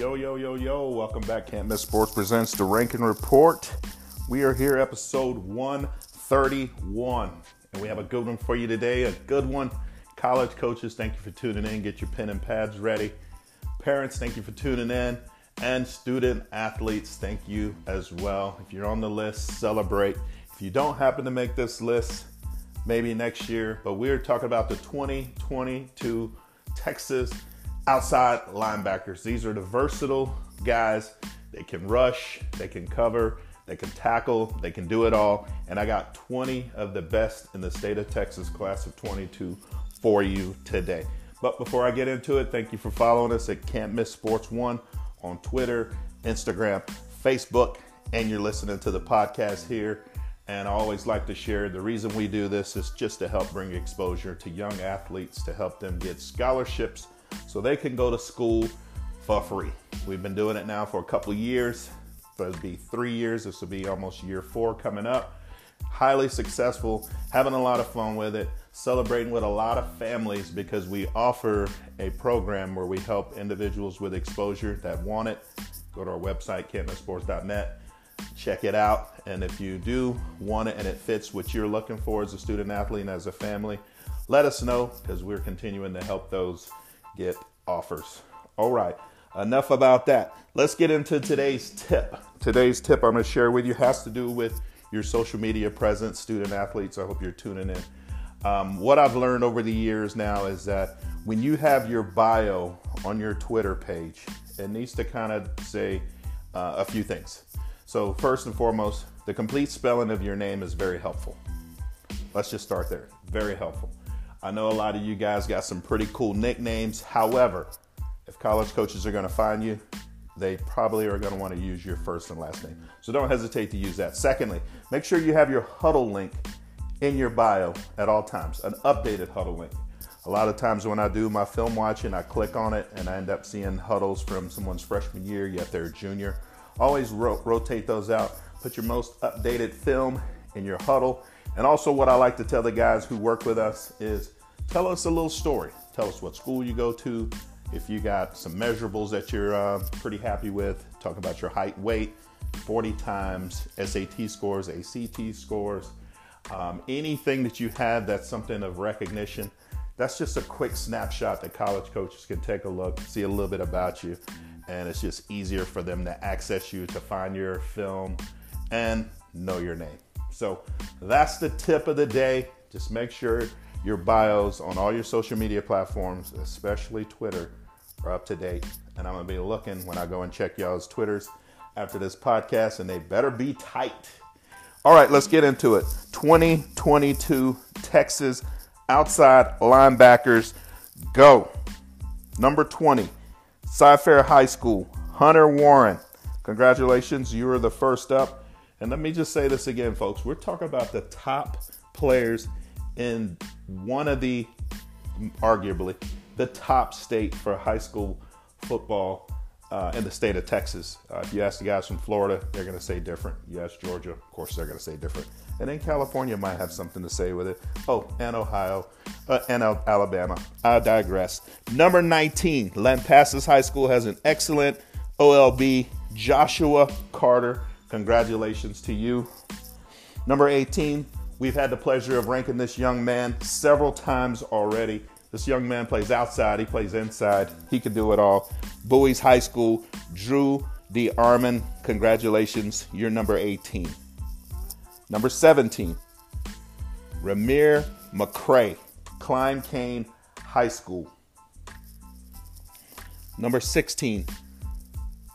Yo, yo, yo, yo. Welcome back. Can't Miss Sports presents the Ranking Report. We are here, episode 131. And we have a good one for you today. A good one. College coaches, thank you for tuning in. Get your pen and pads ready. Parents, thank you for tuning in. And student athletes, thank you as well. If you're on the list, celebrate. If you don't happen to make this list, maybe next year. But we're talking about the 2022 Texas outside linebackers. These are the versatile guys. They can rush, they can cover, they can tackle, they can do it all. And I got 20 of the best in the state of Texas class of 22 for you today. But before I get into it, thank you for following us at Can't Miss Sports One on Twitter, Instagram, Facebook, and you're listening to the podcast here. And I always like to share the reason we do this is just to help bring exposure to young athletes to help them get scholarships so they can go to school for free. We've been doing it now for a couple years. It'll be three years. This will be almost year four coming up. Highly successful, having a lot of fun with it, celebrating with a lot of families because we offer a program where we help individuals with exposure that want it. Go to our website, can'tmissports.net, check it out. And if you do want it and it fits what you're looking for as a student athlete and as a family, let us know because we're continuing to help those get offers. All right, enough about that. Let's get into today's tip. Today's tip I'm going to share with you has to do with your social media presence, student athletes. I hope you're tuning in. Um, what I've learned over the years now is that when you have your bio on your Twitter page, it needs to kind of say uh, a few things. So, first and foremost, the complete spelling of your name is very helpful. Let's just start there. Very helpful. I know a lot of you guys got some pretty cool nicknames. However, if college coaches are going to find you, they probably are going to want to use your first and last name. So don't hesitate to use that. Secondly, make sure you have your huddle link in your bio at all times, an updated huddle link. A lot of times when I do my film watching, I click on it and I end up seeing huddles from someone's freshman year, yet they're a junior. Always ro- rotate those out. Put your most updated film in your huddle. and also, what I like to tell the guys who work with us is tell us a little story. Tell us what school you go to. If you got some measurables that you're uh, pretty happy with, talk about your height, weight, 40 times, SAT scores, ACT scores, um, anything that you have that's something of recognition. That's just a quick snapshot that college coaches can take a look, see a little bit about you, and it's just easier for them to access you, to find your film, and know your name. So that's the tip of the day. Just make sure your bios on all your social media platforms, especially Twitter, are up to date. And I'm gonna be looking when I go and check y'all's Twitters after this podcast, and they better be tight. All right, let's get into it. 2022 Texas outside linebackers go. Number 20, Cy-Fair High School, Hunter Warren. Congratulations, you are the first up. And let me just say this again, folks. We're talking about the top players in one of the, arguably, the top state for high school football uh, in the state of Texas. Uh, if you ask the guys from Florida, they're going to say different. You ask Georgia, of course, they're going to say different. And then California might have something to say with it. Oh, and Ohio, uh, and Alabama. I digress. Number 19, Lampasas High School has an excellent OLB, Joshua Carter. Congratulations to you. Number 18, we've had the pleasure of ranking this young man several times already. This young man plays outside, he plays inside, he can do it all. Bowie's High School, Drew D. Armand, congratulations, you're number 18. Number 17, Ramir McCray, Klein Cain High School. Number 16,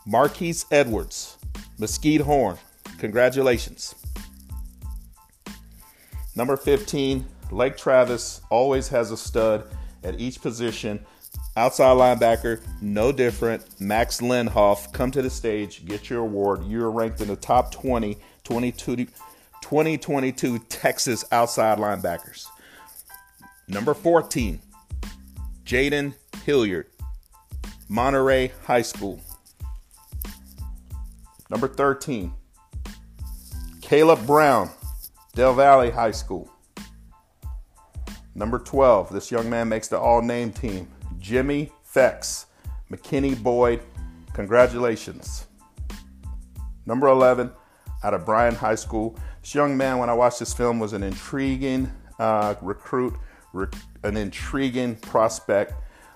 Marquise Edwards, Mesquite Horn, congratulations. Number 15, Lake Travis always has a stud at each position. Outside linebacker, no different. Max Lindhoff, come to the stage, get your award. You're ranked in the top 20, 22, 2022 Texas outside linebackers. Number 14, Jaden Hilliard, Monterey High School. Number 13, Caleb Brown, Del Valle High School. Number 12, this young man makes the all name team. Jimmy Fex, McKinney Boyd Congratulations. Number 11, out of Bryan High School. This young man, when I watched this film, was an intriguing uh, recruit, rec- an intriguing prospect.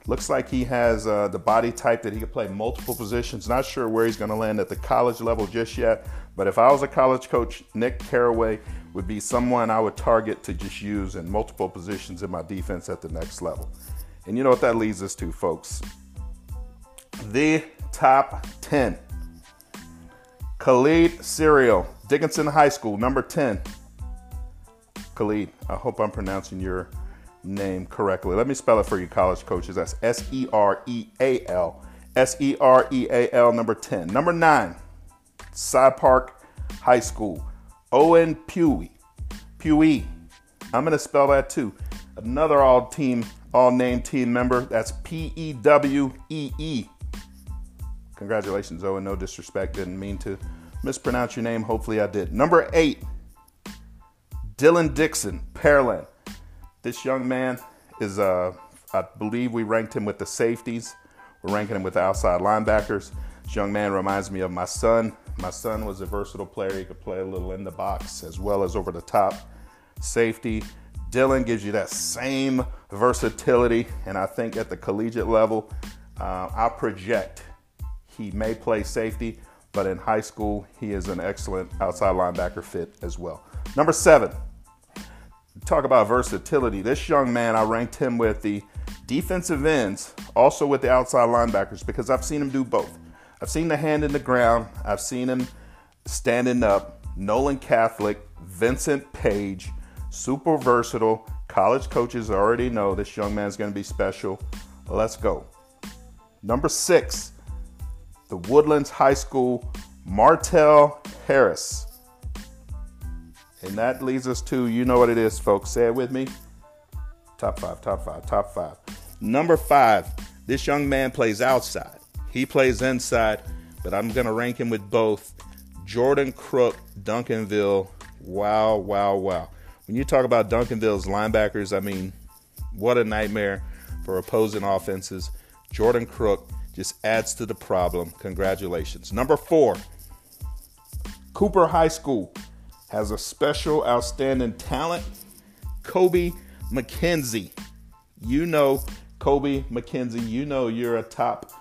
Looks like he has uh, the body type that he could play multiple positions. Not sure where he's going to land at the college level just yet, but if I was a college coach, Nick Caraway would be someone I would target to just use in multiple positions in my defense at the next level. And you know what that leads us to, folks? The top 10. Khalid Serial, Dickinson High School, number 10. Khalid, I hope I'm pronouncing your name correctly. Let me spell it for you, college coaches. That's S E R E A L. S E R E A L, number 10. Number 9, Cy Park High School, Owen Pewee. Pewee. I'm going to spell that too. Another all team, all name team member. That's P E W E E. Congratulations, Owen. No disrespect. Didn't mean to mispronounce your name. Hopefully, I did. Number eight, Dylan Dixon, Pearland. This young man is, uh, I believe we ranked him with the safeties. We're ranking him with the outside linebackers. This young man reminds me of my son. My son was a versatile player. He could play a little in the box as well as over the top safety. Dylan gives you that same versatility, and I think at the collegiate level, uh, I project he may play safety, but in high school, he is an excellent outside linebacker fit as well. Number seven, talk about versatility. This young man, I ranked him with the defensive ends, also with the outside linebackers, because I've seen him do both. I've seen the hand in the ground, I've seen him standing up. Nolan Catholic, Vincent Page, super versatile. College coaches already know this young man's going to be special. Let's go. Number six, the Woodlands High School, Martell Harris. And that leads us to, you know what it is, folks. Say it with me. Top five, top five, top five. Number five, this young man plays outside. He plays inside, but I'm going to rank him with both. Jordan Crook, Duncanville. Wow, wow, wow. When you talk about Duncanville's linebackers, I mean, what a nightmare for opposing offenses. Jordan Crook just adds to the problem. Congratulations. Number four, Cooper High School has a special outstanding talent, Kobe McKenzie. You know Kobe McKenzie, you know you're a top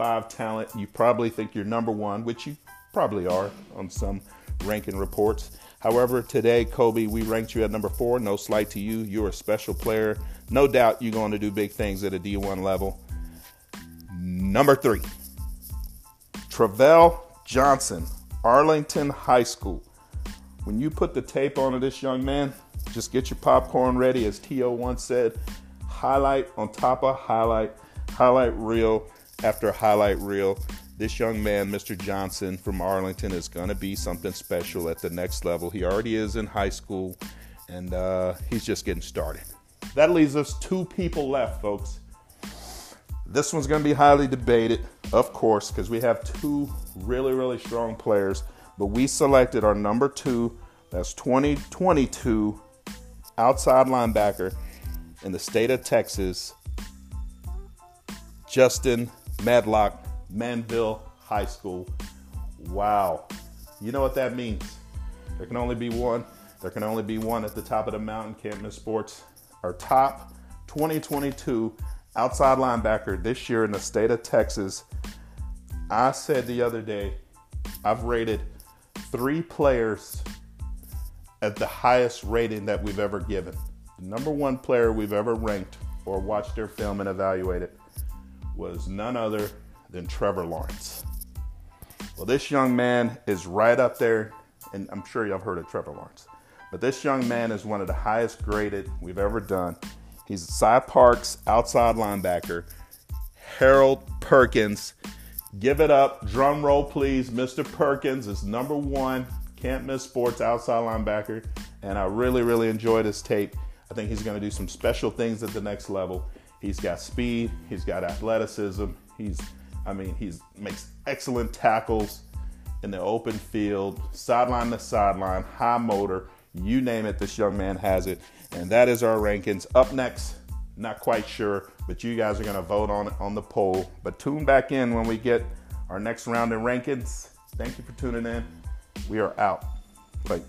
five talent. You probably think you're number one, which you probably are on some ranking reports. However, today, Kobe, we ranked you at number four. No slight to you. You're a special player. No doubt you're going to do big things at a D1 level. Number three, Travell Johnson, Arlington High School. When you put the tape on this young man, just get your popcorn ready. As T.O. once said, highlight on top of highlight, highlight reel after highlight reel. This young man, Mr. Johnson from Arlington, is going to be something special at the next level. He already is in high school, and uh, he's just getting started. That leaves us two people left, folks. This one's going to be highly debated, of course, because we have two really, really strong players. But we selected our number two, that's 2022 outside linebacker in the state of Texas, Justin Medlock, Manvel High School. Wow. You know what that means? There can only be one. There can only be one at the top of the mountain, can't miss sports. Our top 2022 outside linebacker this year in the state of Texas. I said the other day, I've rated three players at the highest rating that we've ever given. The number one player we've ever ranked or watched their film and evaluated was none other than Trevor Lawrence. Well, this young man is right up there, and I'm sure y'all have heard of Trevor Lawrence. But this young man is one of the highest graded we've ever done. He's Cy Park's outside linebacker, Harold Perkins. Give it up. Drum roll, please. Mr. Perkins is number one. Can't miss sports outside linebacker. And I really, really enjoyed his tape. I think he's going to do some special things at the next level. He's got speed. He's got athleticism. He's, I mean, he makes excellent tackles in the open field, sideline to sideline, high motor. You name it, this young man has it. And that is our rankings. Up next, not quite sure, but you guys are going to vote on it on the poll. But tune back in when we get our next round in rankings. Thank you for tuning in. We are out. Bye.